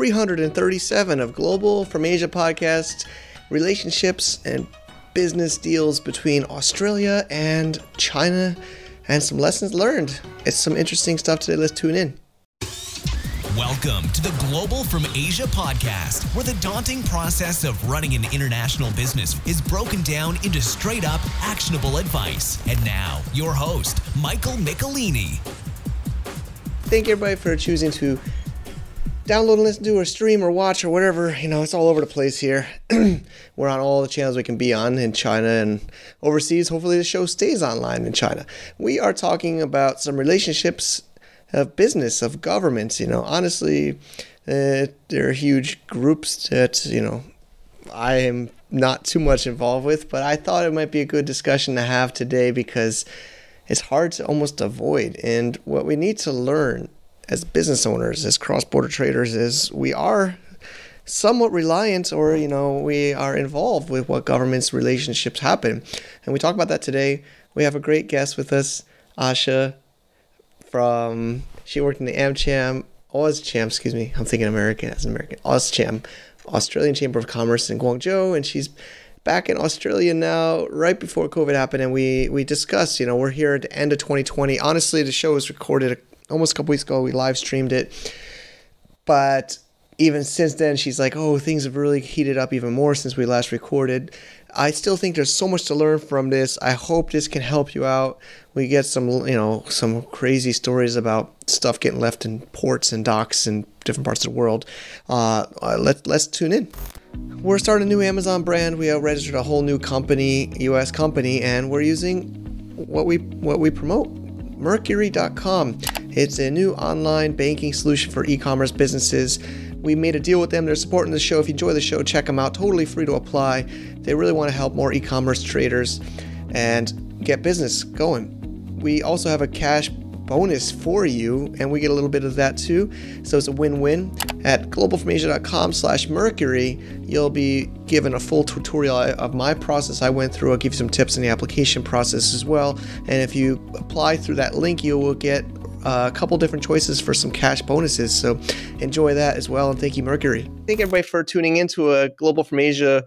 337 of Global from Asia podcast relationships and business deals between Australia and China and some lessons learned. It's some interesting stuff today. Let's tune in. Welcome to the Global from Asia podcast, where the daunting process of running an international business is broken down into straight up actionable advice. And now, your host, Michael Michelini. Thank you everybody for choosing to download and listen to or stream or watch or whatever. You know, it's all over the place here. We're on all the channels we can be on in China and overseas. Hopefully, the show stays online in China. We are talking about some relationships of business, of governments. You know, honestly, uh, there are huge groups that, you know, I am not too much involved with, but I thought it might be a good discussion to have today because it's hard to almost avoid. And what we need to learn as business owners, as cross border traders, is we are somewhat reliant or, you know, we are involved with what government's relationships happen. And we talk about that today. We have a great guest with us, Asha from, she worked in the AmCham, AusCham, excuse me, I'm thinking American as an American, AusCham, Australian Chamber of Commerce in Guangzhou. And she's back in Australia now, right before COVID happened, and we we discussed. You know, we're here at the end of 2020. Honestly, the show was recorded almost a couple weeks ago. We live streamed it, but even since then, she's like, "Oh, things have really heated up even more since we last recorded." I still think there's so much to learn from this. I hope this can help you out. We get some, you know, some crazy stories about stuff getting left in ports and docks in different parts of the world. Uh, uh, let, let's tune in. We're starting a new Amazon brand. We have registered a whole new company, US company, and we're using what we what we promote. Mercury.com. It's a new online banking solution for e-commerce businesses. We made a deal with them. They're supporting the show. If you enjoy the show, check them out. Totally free to apply. They really want to help more e-commerce traders and get business going. We also have a cash bonus for you, and we get a little bit of that too. So it's a win-win. At globalfromasia.com slash mercury, you'll be given a full tutorial of my process I went through. I'll give you some tips in the application process as well. And if you apply through that link, you will get Uh, a couple different choices for some cash bonuses. So enjoy that as well. And thank you, Mercury. Thank everybody for tuning into a Global from Asia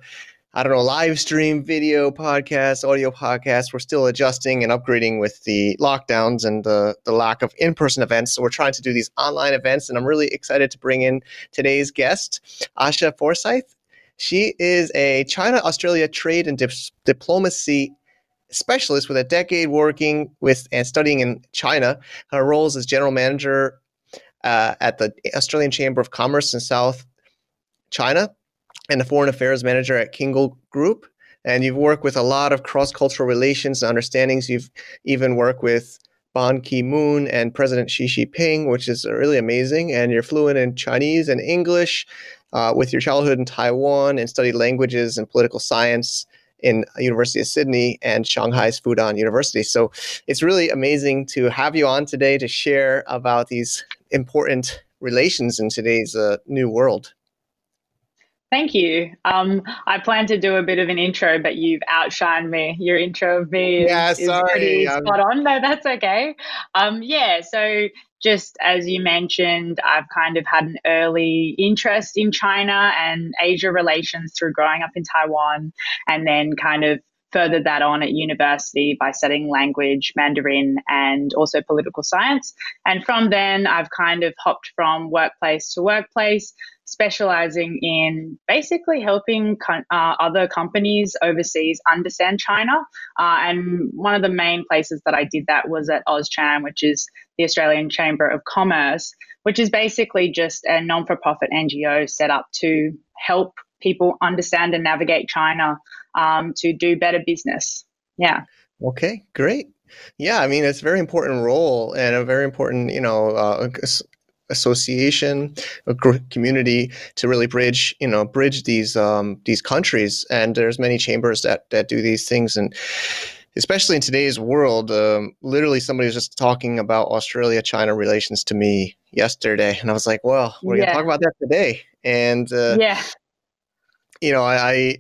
I don't know, live stream, video podcast, audio podcast. We're still adjusting and upgrading with the lockdowns and the, the lack of in person events. So we're trying to do these online events. And I'm really excited to bring in today's guest, Asha Forsyth. She is a China Australia trade and dip- diplomacy specialist with a decade working with and studying in China. Her roles as general manager uh, at the Australian Chamber of Commerce in South China and the foreign affairs manager at Kingold Group. And you've worked with a lot of cross cultural relations and understandings. You've even worked with Ban Ki moon and President Xi Jinping, which is really amazing. And you're fluent in Chinese and English uh, with your childhood in Taiwan and studied languages and political science in University of Sydney and Shanghai's Fudan University. So it's really amazing to have you on today to share about these important relations in today's uh, new world. Thank you. Um, I plan to do a bit of an intro, but you've outshined me. Your intro of me yeah, is, is pretty um, spot on. No, that's okay. Um, yeah, so just as you mentioned, I've kind of had an early interest in China and Asia relations through growing up in Taiwan and then kind of furthered that on at university by studying language, Mandarin, and also political science. And from then, I've kind of hopped from workplace to workplace, specializing in basically helping uh, other companies overseas understand China. Uh, and one of the main places that I did that was at AusCham, which is the Australian Chamber of Commerce, which is basically just a non for profit NGO set up to help people understand and navigate China um, to do better business. Yeah. Okay, great. Yeah, I mean, it's a very important role and a very important, you know, uh, association, a community to really bridge, you know, bridge these um, these countries. And there's many chambers that that do these things, and especially in today's world, um, literally somebody was just talking about Australia-China relations to me yesterday, and I was like, well, we're yeah. gonna talk about that today. And uh, yeah, you know, I, I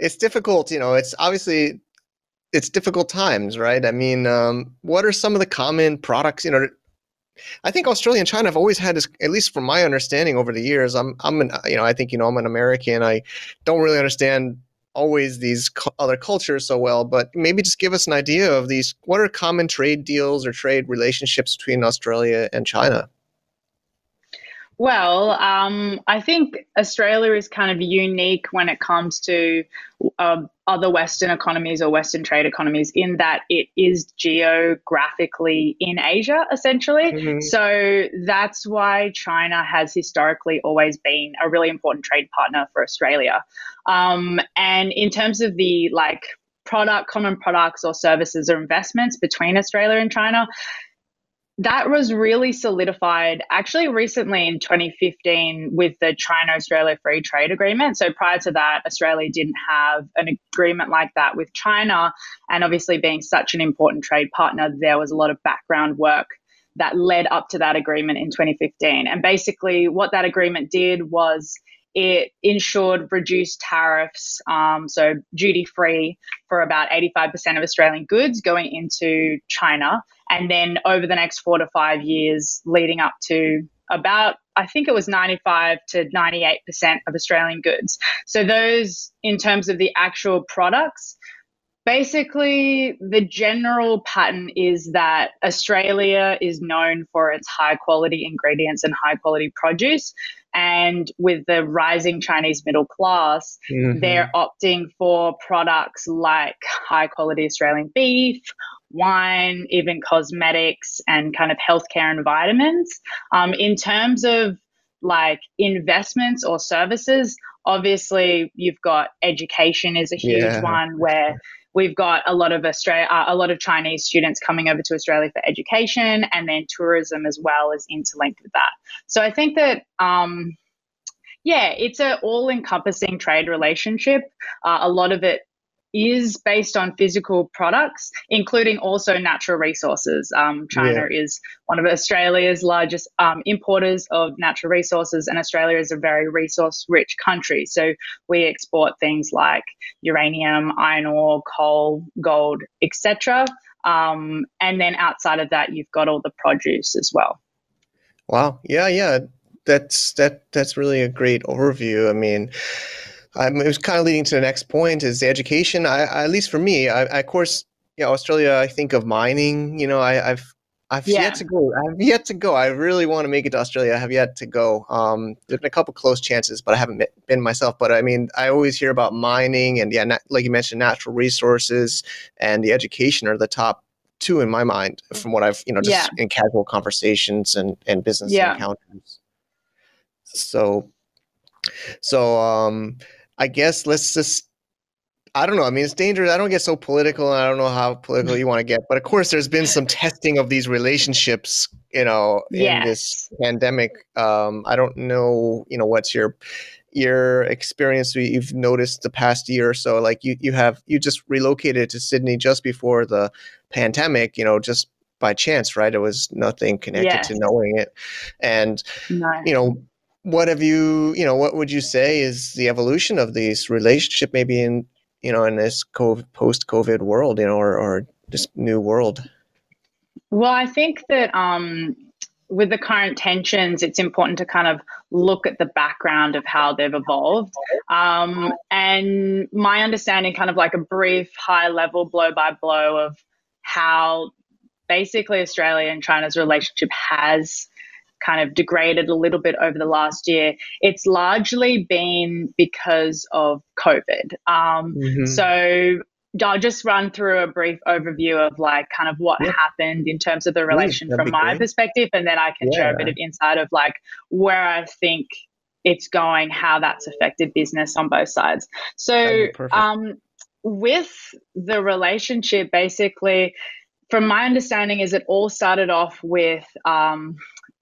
it's difficult. You know, it's obviously it's difficult times, right? I mean, um, what are some of the common products? You know, I think Australia and China have always had this, at least from my understanding over the years. I'm, I'm an, you know, I think you know, I'm an American. I don't really understand always these other cultures so well, but maybe just give us an idea of these. What are common trade deals or trade relationships between Australia and China? Well, um, I think Australia is kind of unique when it comes to uh, other Western economies or Western trade economies in that it is geographically in Asia, essentially. Mm-hmm. So that's why China has historically always been a really important trade partner for Australia. Um, and in terms of the like product, common products or services or investments between Australia and China, that was really solidified actually recently in 2015 with the China Australia Free Trade Agreement. So prior to that, Australia didn't have an agreement like that with China. And obviously, being such an important trade partner, there was a lot of background work that led up to that agreement in 2015. And basically, what that agreement did was it ensured reduced tariffs, um, so duty free for about 85% of Australian goods going into China. And then over the next four to five years, leading up to about, I think it was 95 to 98% of Australian goods. So, those in terms of the actual products, basically the general pattern is that Australia is known for its high quality ingredients and high quality produce. And with the rising Chinese middle class, mm-hmm. they're opting for products like high quality Australian beef, wine, even cosmetics, and kind of healthcare and vitamins. Um, in terms of like investments or services, obviously you've got education is a huge yeah. one where we've got a lot of Australia, uh, a lot of Chinese students coming over to Australia for education, and then tourism as well is interlinked with that. So I think that. Um, yeah, it's an all-encompassing trade relationship. Uh, a lot of it is based on physical products, including also natural resources. Um, China yeah. is one of Australia's largest um, importers of natural resources, and Australia is a very resource rich country. So we export things like uranium, iron ore, coal, gold, etc. Um, and then outside of that, you've got all the produce as well. Wow. Yeah. Yeah. That's that. That's really a great overview. I mean um, it was kind of leading to the next point is the education. I, I at least for me, I, I, of course, you know, Australia. I think of mining. You know, I, have I've yeah. yet to go. I've yet to go. I really want to make it to Australia. I have yet to go. Um, there's been a couple close chances, but I haven't been myself. But I mean, I always hear about mining and yeah, like you mentioned, natural resources and the education are the top two in my mind from what I've you know just yeah. in casual conversations and and business yeah. encounters. So, so um, I guess let's just I don't know. I mean, it's dangerous. I don't get so political, and I don't know how political you want to get. But of course, there's been some testing of these relationships, you know, in yes. this pandemic. Um, I don't know, you know, what's your your experience you've noticed the past year or so. Like you, you have you just relocated to Sydney just before the pandemic, you know, just by chance, right? It was nothing connected yes. to knowing it, and no. you know what have you you know what would you say is the evolution of this relationship maybe in you know in this post covid world you know or, or this new world well i think that um with the current tensions, it's important to kind of look at the background of how they've evolved. Um, and my understanding, kind of like a brief, high level blow by blow of how basically Australia and China's relationship has kind of degraded a little bit over the last year, it's largely been because of COVID. Um, mm-hmm. So I'll just run through a brief overview of like kind of what yeah. happened in terms of the relation yeah, from my great. perspective, and then I can yeah. share a bit of insight of like where I think it's going, how that's affected business on both sides. So, um, with the relationship, basically, from my understanding, is it all started off with um,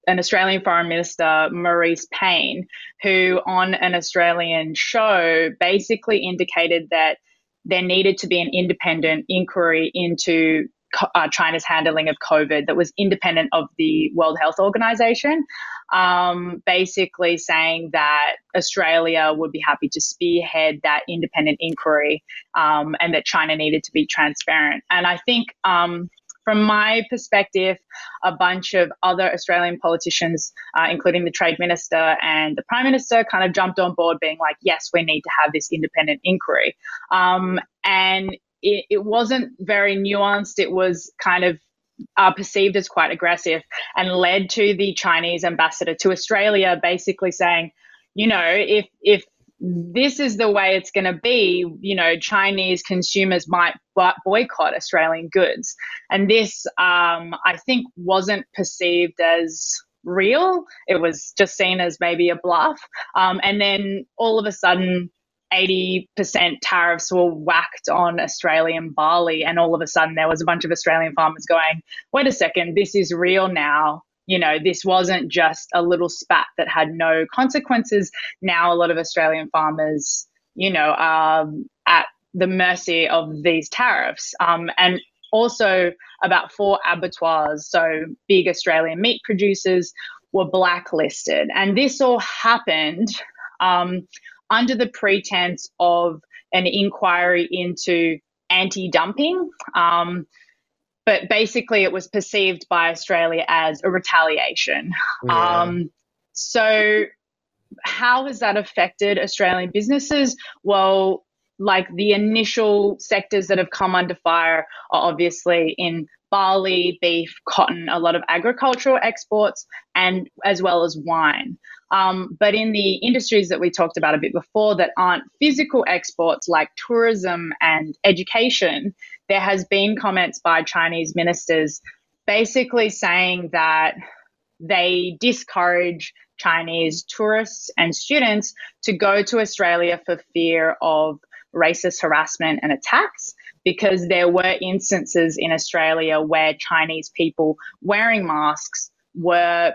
an Australian Foreign Minister, Marise Payne, who on an Australian show basically indicated that there needed to be an independent inquiry into uh, China's handling of COVID that was independent of the World Health Organization, um, basically saying that Australia would be happy to spearhead that independent inquiry um, and that China needed to be transparent. And I think um, from my perspective, a bunch of other Australian politicians, uh, including the trade minister and the prime minister, kind of jumped on board, being like, "Yes, we need to have this independent inquiry." Um, and it, it wasn't very nuanced. It was kind of uh, perceived as quite aggressive and led to the Chinese ambassador to Australia basically saying, you know, if if this is the way it's going to be, you know, Chinese consumers might boycott Australian goods. And this, um, I think, wasn't perceived as real. It was just seen as maybe a bluff. Um, and then all of a sudden, 80% tariffs were whacked on Australian barley. And all of a sudden, there was a bunch of Australian farmers going, wait a second, this is real now. You know, this wasn't just a little spat that had no consequences. Now, a lot of Australian farmers, you know, are at the mercy of these tariffs. Um, and also, about four abattoirs, so big Australian meat producers, were blacklisted. And this all happened. Um, under the pretense of an inquiry into anti dumping. Um, but basically, it was perceived by Australia as a retaliation. Yeah. Um, so, how has that affected Australian businesses? Well, like the initial sectors that have come under fire are obviously in barley, beef, cotton, a lot of agricultural exports, and as well as wine. Um, but in the industries that we talked about a bit before that aren't physical exports like tourism and education, there has been comments by Chinese ministers basically saying that they discourage Chinese tourists and students to go to Australia for fear of racist harassment and attacks because there were instances in Australia where Chinese people wearing masks were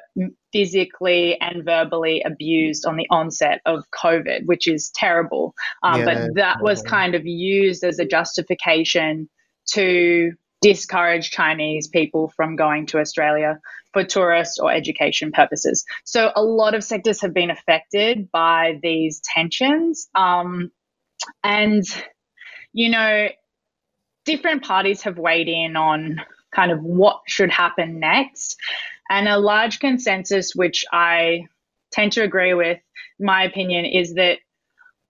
physically and verbally abused on the onset of COVID, which is terrible. Um, yeah, but that was kind of used as a justification to discourage Chinese people from going to Australia for tourist or education purposes. So a lot of sectors have been affected by these tensions. Um, and, you know, different parties have weighed in on kind of what should happen next. And a large consensus, which I tend to agree with, my opinion, is that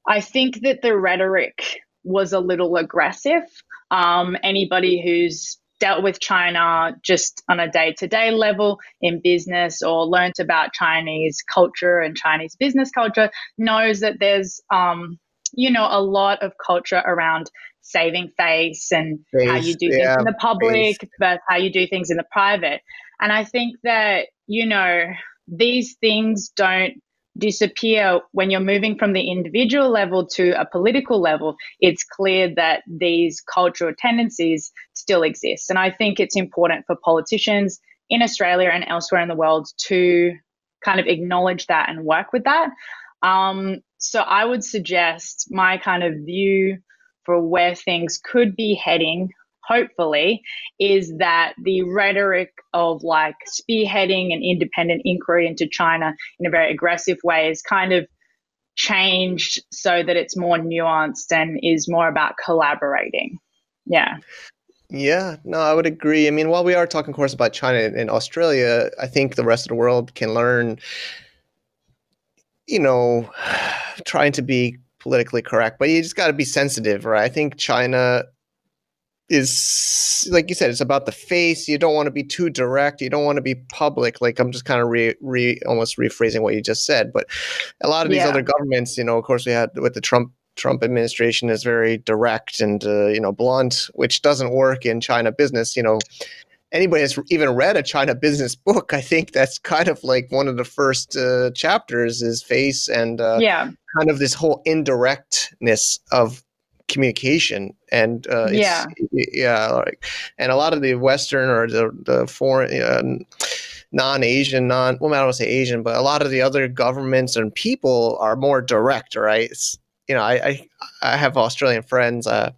I think that the rhetoric was a little aggressive. Um, anybody who's dealt with China just on a day to day level in business or learnt about Chinese culture and Chinese business culture knows that there's, um, you know, a lot of culture around saving face and face, how you do things yeah, in the public face. versus how you do things in the private. And I think that, you know, these things don't disappear when you're moving from the individual level to a political level. It's clear that these cultural tendencies still exist. And I think it's important for politicians in Australia and elsewhere in the world to kind of acknowledge that and work with that. Um, so I would suggest my kind of view for where things could be heading hopefully, is that the rhetoric of like spearheading an independent inquiry into China in a very aggressive way is kind of changed so that it's more nuanced and is more about collaborating. Yeah. Yeah, no, I would agree. I mean, while we are talking, of course, about China and Australia, I think the rest of the world can learn, you know, trying to be politically correct, but you just got to be sensitive, right? I think China is like you said it's about the face you don't want to be too direct you don't want to be public like i'm just kind of re, re almost rephrasing what you just said but a lot of these yeah. other governments you know of course we had with the trump trump administration is very direct and uh, you know blunt which doesn't work in china business you know anybody that's even read a china business book i think that's kind of like one of the first uh, chapters is face and uh, yeah. kind of this whole indirectness of communication and uh, yeah. yeah like and a lot of the western or the, the foreign uh, non-asian non well i don't want to say asian but a lot of the other governments and people are more direct right? It's, you know I, I, I have australian friends uh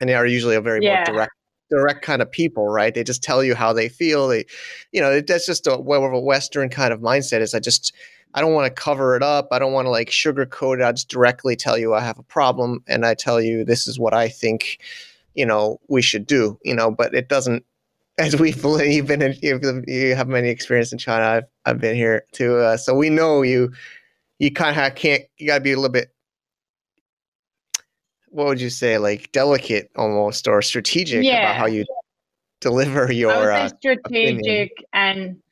and they are usually a very yeah. more direct direct kind of people right they just tell you how they feel they you know that's just a, western kind of mindset is i just I don't want to cover it up. I don't want to like sugarcoat it. I just directly tell you I have a problem and I tell you this is what I think, you know, we should do, you know, but it doesn't as we've been in, you have many experience in China. I've I've been here too, uh, so we know you. You kind of can't. You got to be a little bit. What would you say, like delicate almost, or strategic Yeah. about how you deliver your? I would say Uh, strategic and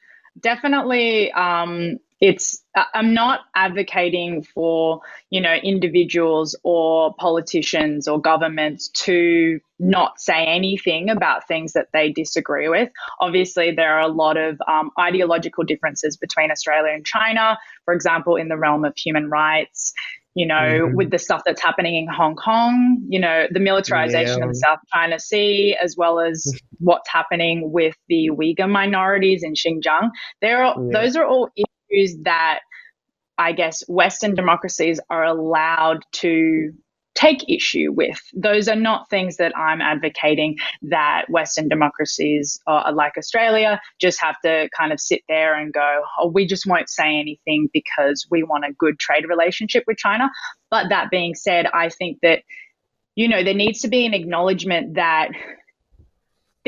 definitely um, it's I'm not advocating for you know individuals or politicians or governments to not say anything about things that they disagree with. Obviously, there are a lot of um, ideological differences between Australia and China. For example, in the realm of human rights, you know, Mhm. with the stuff that's happening in Hong Kong, you know, the militarization Yeah. of the South China Sea, as well as what's happening with the Uyghur minorities in Xinjiang. There are Yeah. those are all issues that I guess Western democracies are allowed to take issue with. Those are not things that I'm advocating that Western democracies uh, like Australia just have to kind of sit there and go, oh, we just won't say anything because we want a good trade relationship with China. But that being said, I think that, you know, there needs to be an acknowledgement that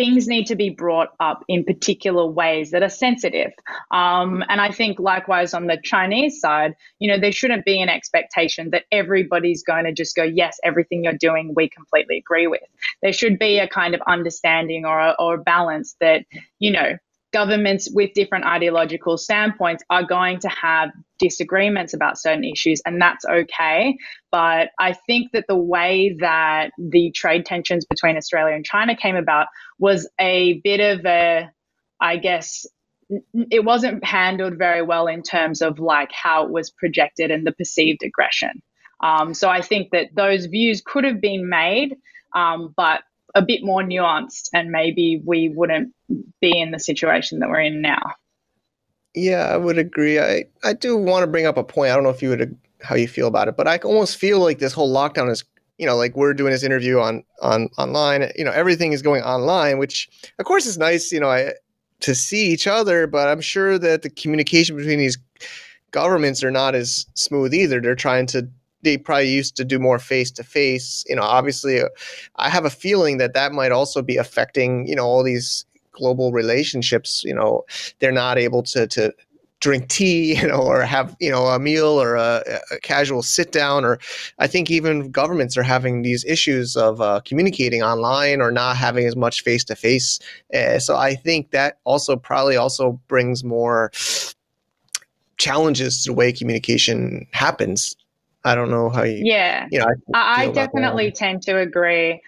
things need to be brought up in particular ways that are sensitive. Um, and I think likewise on the Chinese side, you know, there shouldn't be an expectation that everybody's going to just go, yes, everything you're doing, we completely agree with. There should be a kind of understanding or a, or a balance that, you know, governments with different ideological standpoints are going to have disagreements about certain issues, and that's okay. But I think that the way that the trade tensions between Australia and China came about was a bit of a, I guess, it wasn't handled very well in terms of like how it was projected and the perceived aggression. Um, so I think that those views could have been made, um, but a bit more nuanced, and maybe we wouldn't be in the situation that we're in now. Yeah, I would agree. I, I do want to bring up a point. I don't know if you would how you feel about it, but I almost feel like this whole lockdown is, you know, like we're doing this interview on on online. You know, everything is going online, which of course is nice. You know, I, to see each other, but I'm sure that the communication between these governments are not as smooth either. They're trying to. They probably used to do more face to face. You know, obviously, uh, I have a feeling that that might also be affecting. You know, all these global relationships. You know, they're not able to to drink tea, you know, or have you know a meal or a, a casual sit down. Or I think even governments are having these issues of uh, communicating online or not having as much face to face. So I think that also probably also brings more challenges to the way communication happens. I don't know how you. Yeah. You know, I, I feel about that. definitely tend to agree.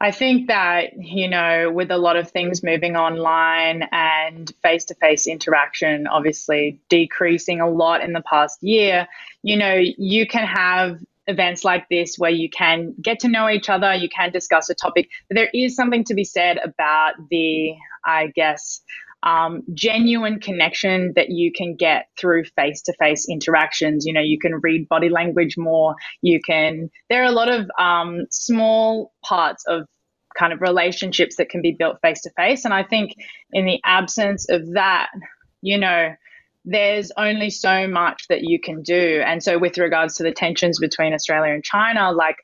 I think that, you know, with a lot of things moving online and face to face interaction obviously decreasing a lot in the past year, you know, you can have events like this where you can get to know each other, you can discuss a topic. But there is something to be said about the, I guess, um, genuine connection that you can get through face to face interactions. You know, you can read body language more. You can, there are a lot of um, small parts of kind of relationships that can be built face to face. And I think in the absence of that, you know, there's only so much that you can do. And so, with regards to the tensions between Australia and China, like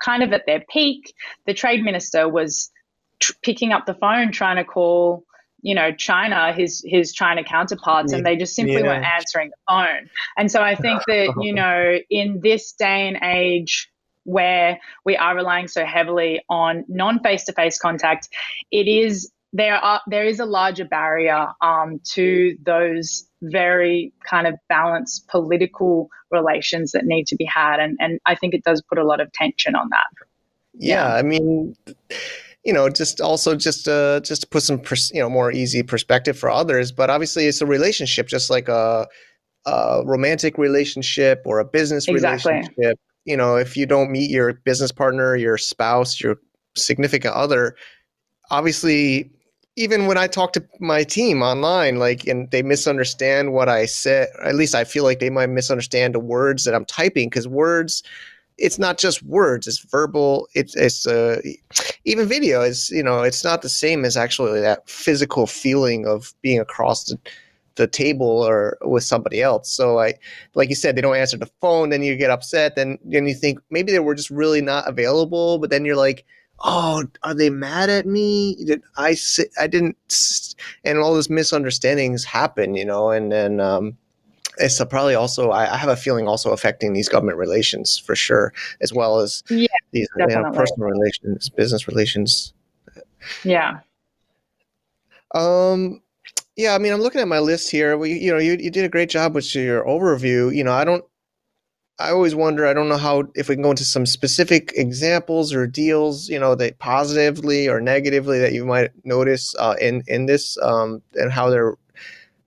kind of at their peak, the trade minister was tr- picking up the phone trying to call you know China his his China counterparts and they just simply Yeah. weren't answering the phone. And so I think that you know in this day and age where we are relying so heavily on non face to face contact it is there are there is a larger barrier um, to those very kind of balanced political relations that need to be had. And and I think it does put a lot of tension on that. Yeah, I mean, you know, just also just uh just to put some pers- you know more easy perspective for others. But obviously, it's a relationship, just like a, a romantic relationship or a business Exactly. relationship. You know, if you don't meet your business partner, your spouse, your significant other, obviously. Even when I talk to my team online, like, and they misunderstand what I said, at least I feel like they might misunderstand the words that I'm typing because words, it's not just words it's verbal it's it's uh, even video is you know it's not the same as actually that physical feeling of being across the, the table or with somebody else so i like you said they don't answer the phone then you get upset then then you think maybe they were just really not available but then you're like oh, are they mad at me? Did I I didn't, and all these misunderstandings happen, you know, and then, um, it's probably also I, I, have a feeling also affecting these government relations for sure, as well as yeah, these you know, personal relations, business relations. Yeah. Um. Yeah, I mean, I'm looking at my list here. We, you know, you, you did a great job with your overview. You know, I don't I always wonder. I don't know how if we can go into some specific examples or deals, you know, that positively or negatively that you might notice uh, in in this, um, and how they're.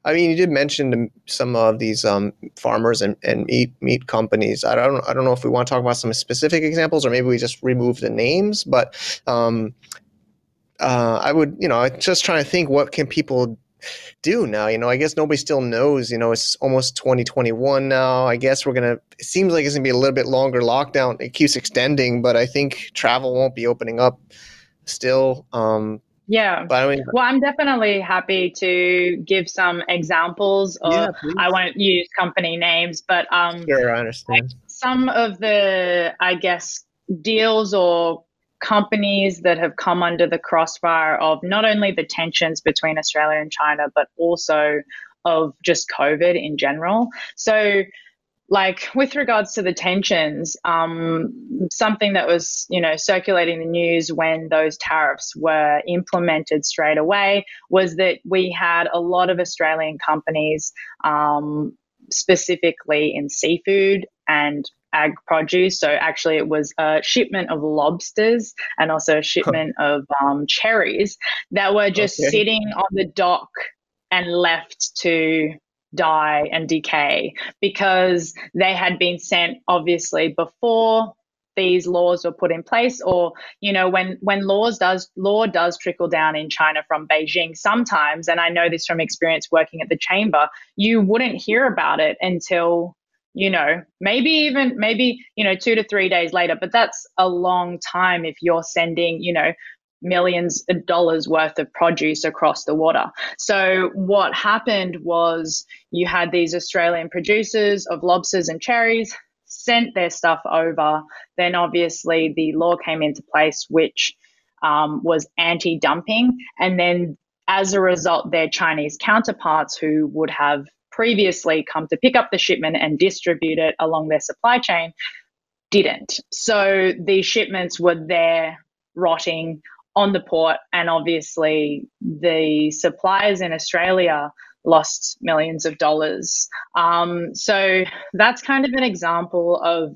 I mean, you did mention some of these um, farmers and, and meat meat companies. I don't I don't know if we want to talk about some specific examples or maybe we just remove the names, but um, uh, I would, you know, just trying to think what can people do now? You know, I guess nobody still knows. You know, it's almost 2021 now. I guess we're gonna. It seems like it's gonna be a little bit longer lockdown. It keeps extending, but I think travel won't be opening up still. Um, yeah. But I mean, well, I'm definitely happy to give some examples of. Yeah, I won't use company names, but um, sure, I understand. Some of the, I guess, deals or companies that have come under the crossfire of not only the tensions between Australia and China, but also of just COVID in general. So, like with regards to the tensions, um, something that was you know circulating the news when those tariffs were implemented straight away was that we had a lot of Australian companies, um, specifically in seafood and ag produce. So actually, it was a shipment of lobsters and also a shipment of um, cherries that were just okay. sitting on the dock and left to die and decay because they had been sent obviously before these laws were put in place or you know when when laws does law does trickle down in China from Beijing sometimes and I know this from experience working at the chamber you wouldn't hear about it until you know, maybe even maybe, you know, two to three days later, but that's a long time if you're sending, you know, millions of dollars worth of produce across the water. So what happened was you had these Australian producers of lobsters and cherries sent their stuff over. Then obviously the law came into place, which um, was anti-dumping, and then as a result, their Chinese counterparts who would have previously come to pick up the shipment and distribute it along their supply chain didn't. So these shipments were there rotting on the port, and obviously the suppliers in Australia lost millions of dollars. Um, so that's kind of an example of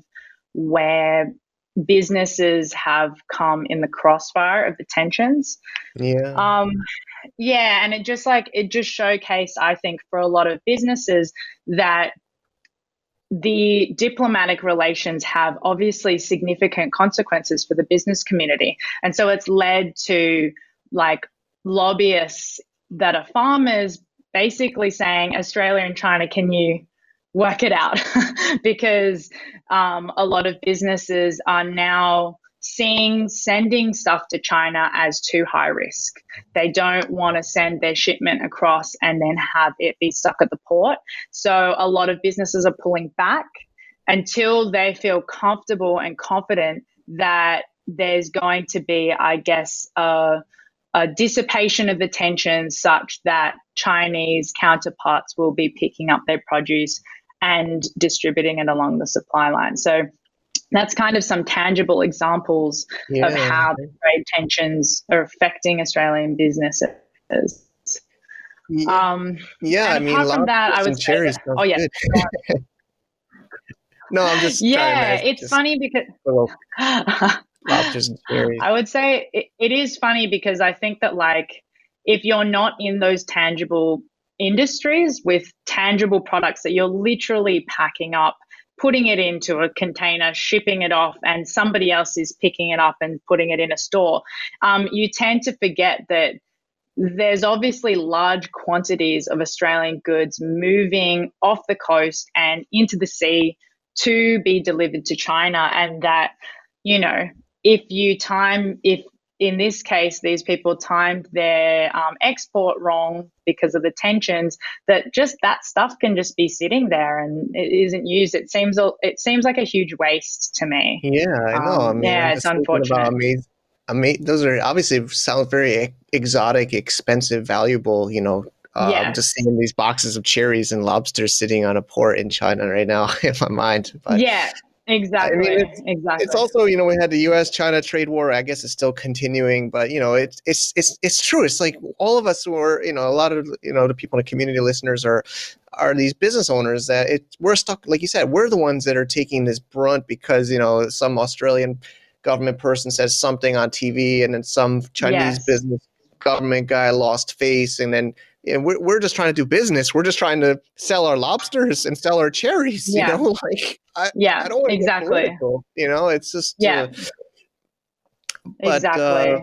where businesses have come in the crossfire of the tensions. Yeah. Um, yeah, and it just like it just showcased, I think, for a lot of businesses that the diplomatic relations have obviously significant consequences for the business community. And so it's led to like lobbyists that are farmers basically saying, Australia and China, can you work it out? because um, a lot of businesses are now seeing sending stuff to China as too high risk. They don't want to send their shipment across and then have it be stuck at the port. So a lot of businesses are pulling back until they feel comfortable and confident that there's going to be, I guess, a, a dissipation of the tension such that Chinese counterparts will be picking up their produce and distributing it along the supply line. So that's kind of some tangible examples yeah. of how the trade tensions are affecting Australian businesses. Yeah, um, yeah I mean, apart from that, I would say, that, oh yeah. no, I'm just yeah. it's just funny because lobsters and cherries. I would say it, it is funny because I think that like if you're not in those tangible industries with tangible products that you're literally packing up putting it into a container, shipping it off, and somebody else is picking it up and putting it in a store, um, you tend to forget that there's obviously large quantities of Australian goods moving off the coast and into the sea to be delivered to China, and that, you know, if you time, if in this case, these people timed their um, export wrong because of the tensions. That just that stuff can just be sitting there and it isn't used. It seems it seems like a huge waste to me. Yeah, I know. Um, I mean, yeah, it's unfortunate. Amaz- amazing. Those are obviously sound very exotic, expensive, valuable. You know, uh, yeah. I'm just seeing these boxes of cherries and lobsters sitting on a port in China right now in my mind. But yeah, exactly. I mean, it's, exactly. It's also, you know, we had the U.S.-China trade war. I guess it's still continuing, but you know, it's it's it's it's true. It's like all of us were, you know, a lot of you know the people in the community listeners are are these business owners that it we're stuck. Like you said, we're the ones that are taking this brunt because you know some Australian government person says something on TV, and then some Chinese yes. business government guy lost face, and then know, we're, we're just trying to do business. We're just trying to sell our lobsters and sell our cherries. Yeah. You know, like I, yeah, I don't want exactly. you know, it's just yeah, uh, but, exactly. Uh,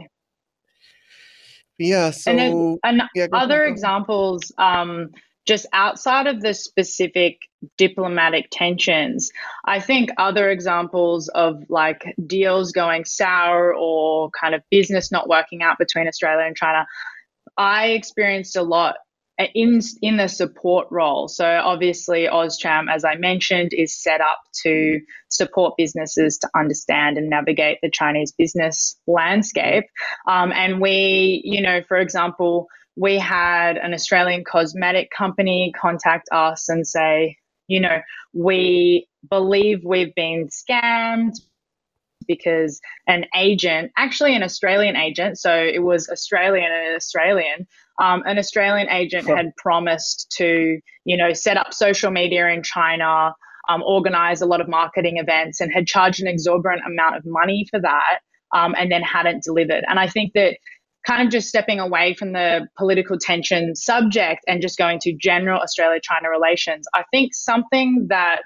yeah. So and then and yeah, other examples, um, just outside of the specific diplomatic tensions, I think other examples of like deals going sour or kind of business not working out between Australia and China I experienced a lot in in the support role. So obviously, OzCham, as I mentioned, is set up to support businesses to understand and navigate the Chinese business landscape. Um, and we, you know, for example, we had an Australian cosmetic company contact us and say, you know, we believe we've been scammed because an agent, actually an Australian agent, so it was Australian and Australian, um, an Australian agent sure. had promised to, you know, set up social media in China, um, organize a lot of marketing events, and had charged an exorbitant amount of money for that, um, and then hadn't delivered. And I think that kind of just stepping away from the political tension subject and just going to general Australia China relations, I think something that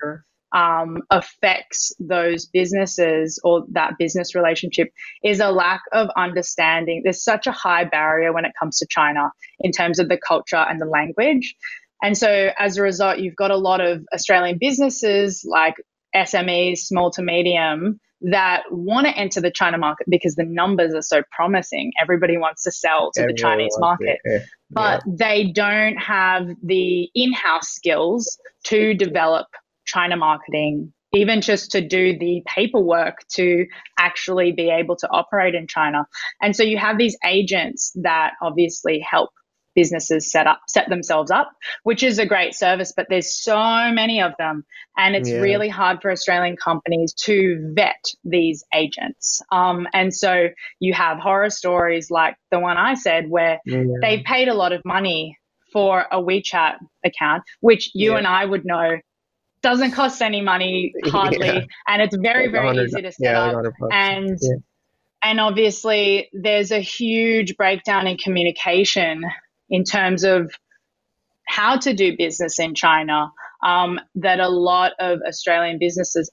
um, affects those businesses or that business relationship is a lack of understanding. There's such a high barrier when it comes to China in terms of the culture and the language. And so as a result, you've got a lot of Australian businesses like SMEs, small to medium, that want to enter the China market because the numbers are so promising. Everybody wants to sell to Everyone the Chinese market, yeah. but they don't have the in house skills to develop China marketing, even just to do the paperwork to actually be able to operate in China. And so you have these agents that obviously help businesses set up set themselves up which is a great service but there's so many of them and it's yeah. really hard for australian companies to vet these agents um, and so you have horror stories like the one i said where yeah. they paid a lot of money for a wechat account which you yeah. and i would know doesn't cost any money hardly yeah. and it's very like very easy to set yeah, up and yeah. and obviously there's a huge breakdown in communication in terms of how to do business in China um, that a lot of Australian businesses,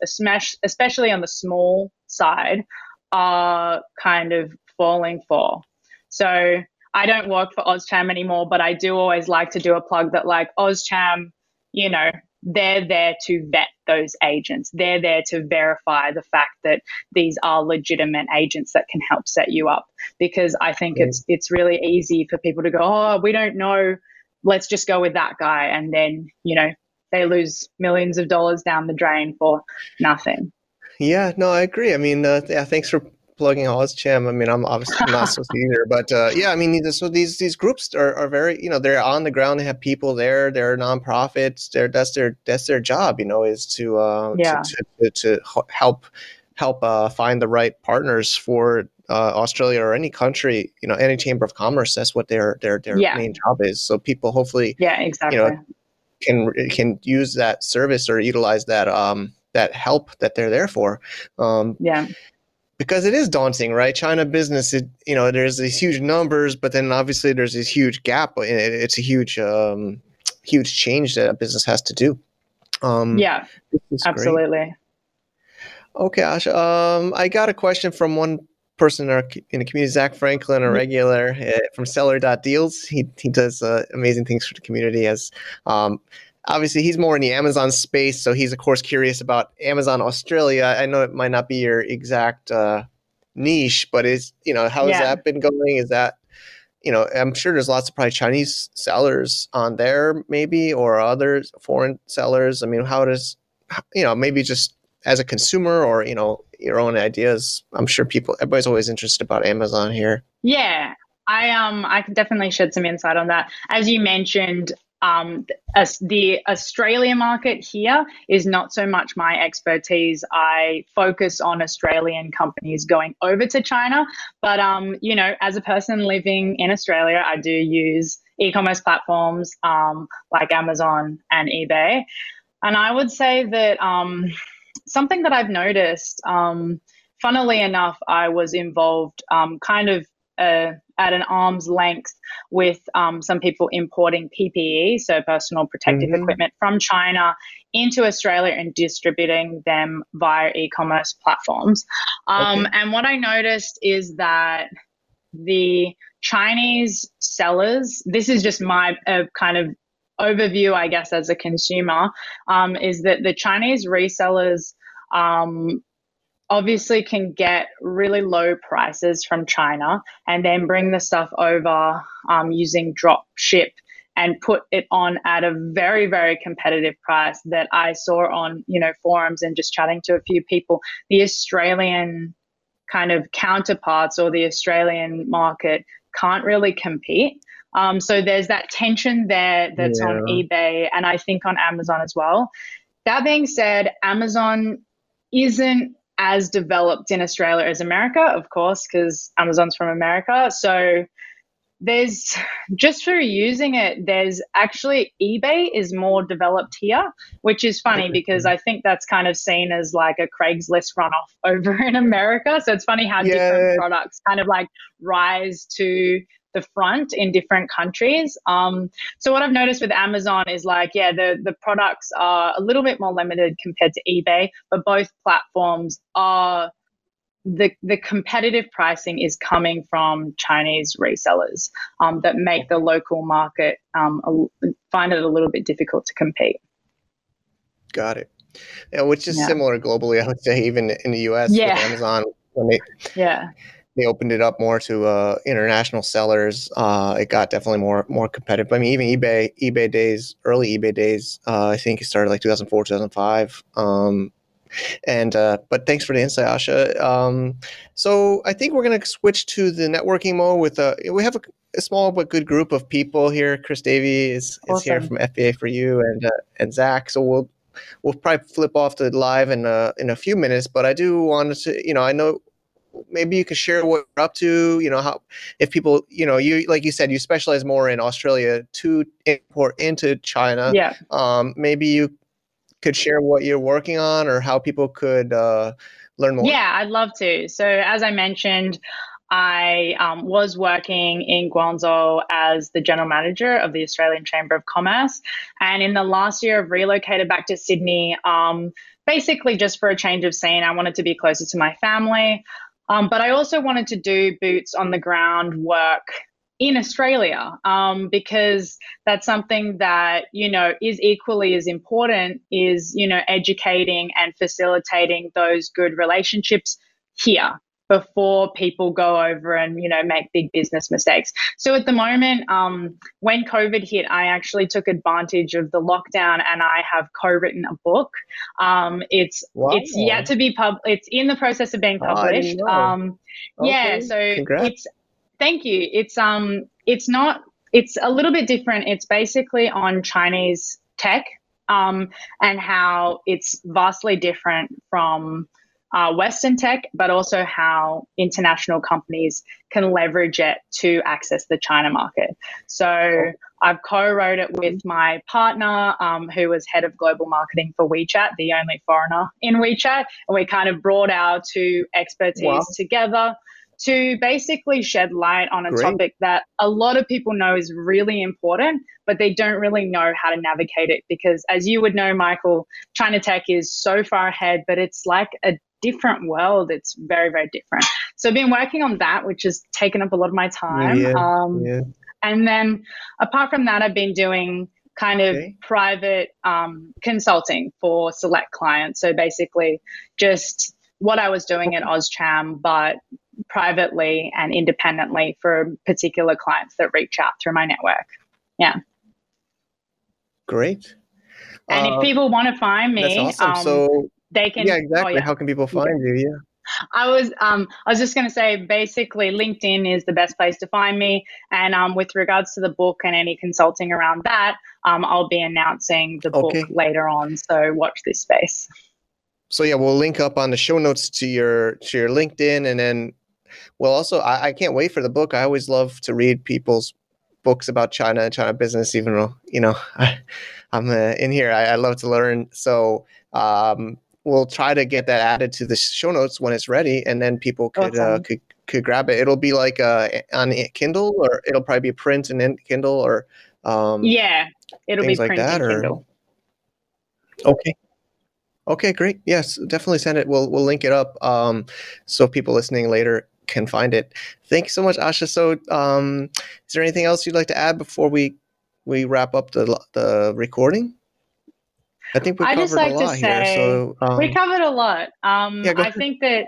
especially on the small side, are kind of falling for. So I don't work for OzCham anymore, but I do always like to do a plug that like OzCham, you know, they're there to vet those agents. They're there to verify the fact that these are legitimate agents that can help set you up. Because I think it's it's really easy for people to go, oh, we don't know, let's just go with that guy, and then you know they lose millions of dollars down the drain for nothing. Yeah, no, I agree. I mean, uh, yeah, thanks for plugging OzCham. I mean, I'm obviously not supposed to either, but uh, yeah, I mean, so these these groups are, are very, you know, they're on the ground. They have people there. They're nonprofits. They're that's their that's their job. You know, is to uh, yeah. to, to, to, help help uh, find the right partners for uh, Australia or any country. You know, any chamber of commerce. That's what their their their yeah. main job is. So people hopefully, yeah, exactly. You know, can can use that service or utilize that um that help that they're there for. Um, yeah because it is daunting, right? China business, it, you know, there's these huge numbers, but then obviously there's this huge gap. It, it's a huge, um, huge change that a business has to do. Um, yeah, absolutely. Great. Okay, Asha. Um, I got a question from one person in, our, in the community, Zach Franklin, a mm-hmm. regular uh, from Seller.deals. He he does uh, amazing things for the community. As um, obviously he's more in the Amazon space, so he's of course curious about Amazon Australia. I know it might not be your exact uh, niche, but is you know how has yeah. that been going? Is that you know I'm sure there's lots of probably Chinese sellers on there, maybe or other foreign sellers. I mean, how does you know maybe just as a consumer or you know your own ideas. I'm sure people, everybody's always interested about Amazon here. Yeah, I um I can definitely shed some insight on that. As you mentioned, um, the Australian market here is not so much my expertise. I focus on Australian companies going over to China, but um, you know, as a person living in Australia, I do use e-commerce platforms um, like Amazon and eBay, and I would say that um, something that I've noticed. Um, funnily enough, I was involved um, kind of uh, at an arm's length with um, some people importing PPE, so personal protective mm-hmm. equipment from China into Australia and distributing them via e commerce platforms. Um, okay. And what I noticed is that the Chinese sellers, this is just my uh, kind of overview, I guess, as a consumer, um, is that the Chinese resellers um, obviously can get really low prices from China and then bring the stuff over um, using drop ship and put it on at a very very competitive price that I saw on you know forums and just chatting to a few people. The Australian kind of counterparts or the Australian market can't really compete. Um, so there's that tension there that's yeah. on eBay and I think on Amazon as well. That being said Amazon isn't as developed in Australia as America, of course, because Amazon's from America. So there's just for using it, there's actually eBay is more developed here, which is funny because I think that's kind of seen as like a Craigslist runoff over in America. So it's funny how yeah. different products kind of like rise to the front in different countries. Um, so what I've noticed with Amazon is like, yeah, the the products are a little bit more limited compared to eBay, but both platforms are the the competitive pricing is coming from Chinese resellers um, that make the local market um, a, find it a little bit difficult to compete. Got it. Yeah, which is yeah. similar globally, I would say, even in the U.S. Yeah. with Amazon they yeah they opened it up more to uh, international sellers. Uh, it got definitely more more competitive. I mean, even eBay eBay days, early eBay days, uh, I think it started like 2004, 2005. Um, and uh, but thanks for the insight, Asha. Um, so I think we're gonna switch to the networking mode with a. Uh, we have a, a small but good group of people here. Chris Davy is, awesome. is here from FBA for you and uh, and Zach. So we'll we'll probably flip off to live in a, in a few minutes. But I do want to, you know, I know maybe you could share what you're up to you know how if people you know you like you said you specialize more in australia to import into china yeah um maybe you could share what you're working on or how people could uh, learn more yeah i'd love to so as i mentioned I um, was working in Guangzhou as the general manager of the Australian Chamber of Commerce. And in the last year, I've relocated back to Sydney, um, basically just for a change of scene. I wanted to be closer to my family. Um, but I also wanted to do boots on the ground work in Australia um, because that's something that you know is equally as important is you know educating and facilitating those good relationships here before people go over and you know make big business mistakes. So at the moment, um, when COVID hit, I actually took advantage of the lockdown and I have co-written a book. Um, it's wow. it's yet to be pub. It's in the process of being published. Um, okay. Yeah, so Congrats. it's thank you. It's um it's not it's a little bit different. It's basically on Chinese tech um, and how it's vastly different from uh, Western tech, but also how international companies can leverage it to access the China market. So I've co-wrote it with my partner, um, who was head of global marketing for WeChat, the only foreigner in WeChat, and we kind of brought our two expertise wow. together to basically shed light on a Great. topic that a lot of people know is really important, but they don't really know how to navigate it because, as you would know, Michael, China tech is so far ahead, but it's like a different world. It's very, very different. So I've been working on that, which has taken up a lot of my time. Yeah, um, yeah. And then apart from that, I've been doing kind of okay. private um, consulting for select clients. So basically, just what I was doing at AustCham, but privately and independently for particular clients that reach out through my network. Yeah. Great. And uh, if people want to find me, awesome. um, so they can. Yeah, exactly. Oh, yeah. How can people find you? Yeah. I was um, I was just going to say basically LinkedIn is the best place to find me, and um, with regards to the book and any consulting around that, um, I'll be announcing the okay. book later on. So watch this space. So yeah, we'll link up on the show notes to your to your LinkedIn, and then well, also I, I can't wait for the book. I always love to read people's books about China and China business, even though you know I, am uh, in here. I, I, love to learn. So um, we'll try to get that added to the show notes when it's ready, and then people could uh, awesome. uh, could could grab it. It'll be like uh, on Kindle, or it'll probably be print and in Kindle, or um, yeah, it'll be like that, or Kindle. okay. Okay, great. Yes, definitely send it. We'll we'll link it up um, so people listening later can find it. Thank you so much, Asha. So, um, is there anything else you'd like to add before we we wrap up the the recording? I think we I covered like a lot say, here. So um, we covered a lot. Um, yeah, I think that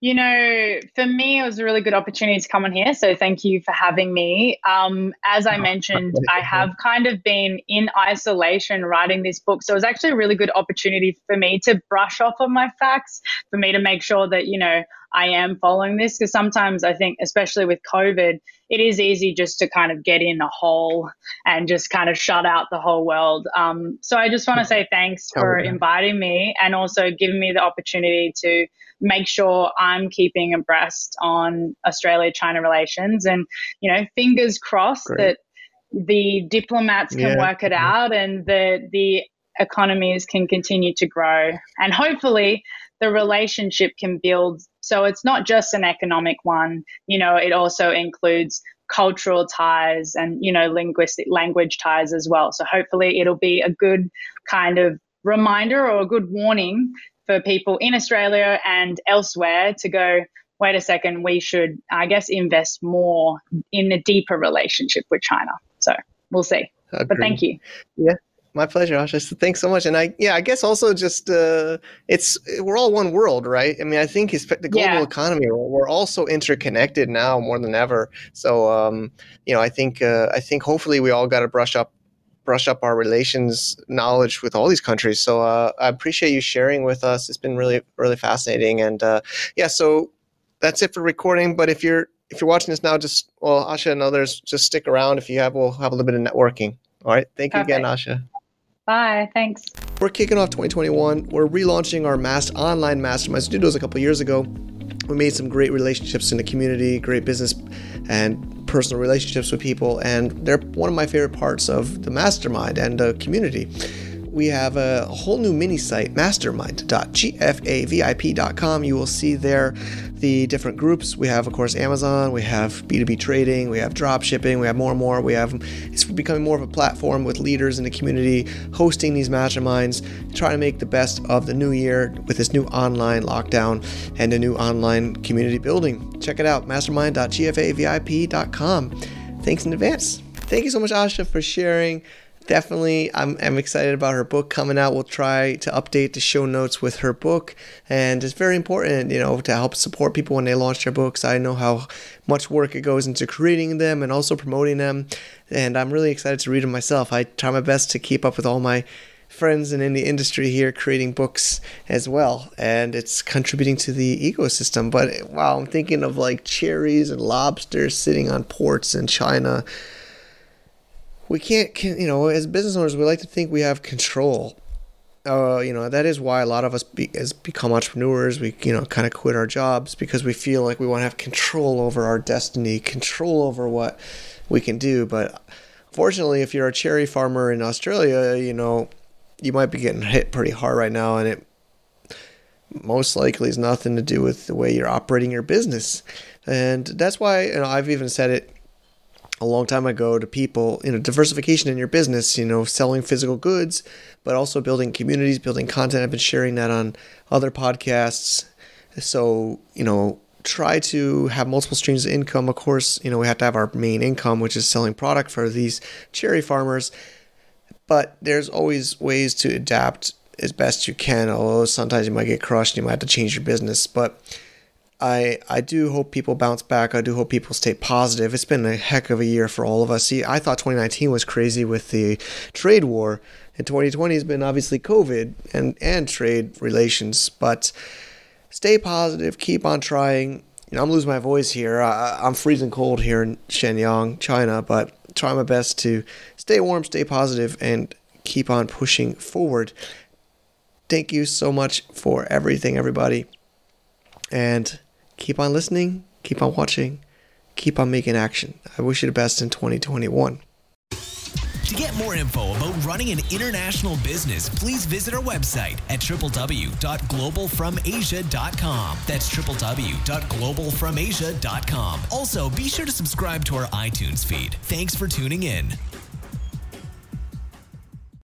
you know, for me, it was a really good opportunity to come on here. So thank you for having me. Um, as I mentioned, I have kind of been in isolation writing this book. So it was actually a really good opportunity for me to brush off on my facts, for me to make sure that, you know, I am following this. Because sometimes I think, especially with COVID, it is easy just to kind of get in a hole and just kind of shut out the whole world. Um, so I just want to say thanks for inviting me and also giving me the opportunity to make sure I'm keeping abreast on Australia China relations. And, you know, fingers crossed Great. that the diplomats can yeah. work it out and the, the economies can continue to grow. And hopefully the relationship can build. So it's not just an economic one, you know, it also includes cultural ties and, you know, linguistic language ties as well. So hopefully it'll be a good kind of reminder or a good warning for people in Australia and elsewhere to go, wait a second, we should, I guess, invest more in a deeper relationship with China. So we'll see. Agreed. But thank you. Yeah. My pleasure, Asha. Thanks so much. And I, yeah, I guess also just uh, it's we're all one world, right? I mean, I think it's the global yeah. economy. We're all so interconnected now more than ever. So, um, you know, I think uh, I think hopefully we all got to brush up brush up our relations knowledge with all these countries. So uh, I appreciate you sharing with us. It's been really really fascinating. And uh, yeah, so that's it for recording. But if you're if you're watching this now, just well, Asha and others, just stick around. If you have, we'll have a little bit of networking. All right. Thank you again, Asha. Bye. Thanks. We're kicking off 2021. We're relaunching our mass online mastermind studios a couple years ago. We made some great relationships in the community, great business and personal relationships with people, and they're one of my favorite parts of the mastermind and the community we have a whole new mini site, mastermind.gfavip.com. You will see there the different groups. We have, of course, Amazon, we have B2B trading, we have drop shipping, we have more and more. We have it's becoming more of a platform with leaders in the community hosting these masterminds, trying to make the best of the new year with this new online lockdown and a new online community building. Check it out, mastermind.gfavip.com. Thanks in advance. Thank you so much, Asha, for sharing definitely I'm, I'm excited about her book coming out. We'll try to update the show notes with her book and it's very important you know to help support people when they launch their books. I know how much work it goes into creating them and also promoting them and i'm really excited to read them myself. I try my best to keep up with all my friends and in the industry here creating books as well and it's contributing to the ecosystem. But wow i'm thinking of like cherries and lobsters sitting on ports in china we can't, you know, as business owners, we like to think we have control. Uh, you know, that is why a lot of us be, has become entrepreneurs. We, you know, kind of quit our jobs because we feel like we want to have control over our destiny, control over what we can do. But fortunately, if you're a cherry farmer in Australia, you know, you might be getting hit pretty hard right now, and it most likely has nothing to do with the way you're operating your business. And that's why, you know, I've even said it a long time ago to people, you know, diversification in your business, you know, selling physical goods, but also building communities, building content. I've been sharing that on other podcasts. So, you know, try to have multiple streams of income. Of course, you know, we have to have our main income, which is selling product for these cherry farmers. But there's always ways to adapt as best you can, although sometimes you might get crushed, you might have to change your business. But I I do hope people bounce back. I do hope people stay positive. It's been a heck of a year for all of us. See, I thought 2019 was crazy with the trade war, And 2020 has been obviously COVID and, and trade relations, but stay positive, keep on trying. You know, I'm losing my voice here. I, I'm freezing cold here in Shenyang, China, but try my best to stay warm, stay positive, and keep on pushing forward. Thank you so much for everything, everybody. And keep on listening, keep on watching, keep on making action. I wish you the best in 2021. To get more info about running an international business, please visit our website at www.globalfromasia.com. That's www.globalfromasia.com. Also, be sure to subscribe to our iTunes feed. Thanks for tuning in.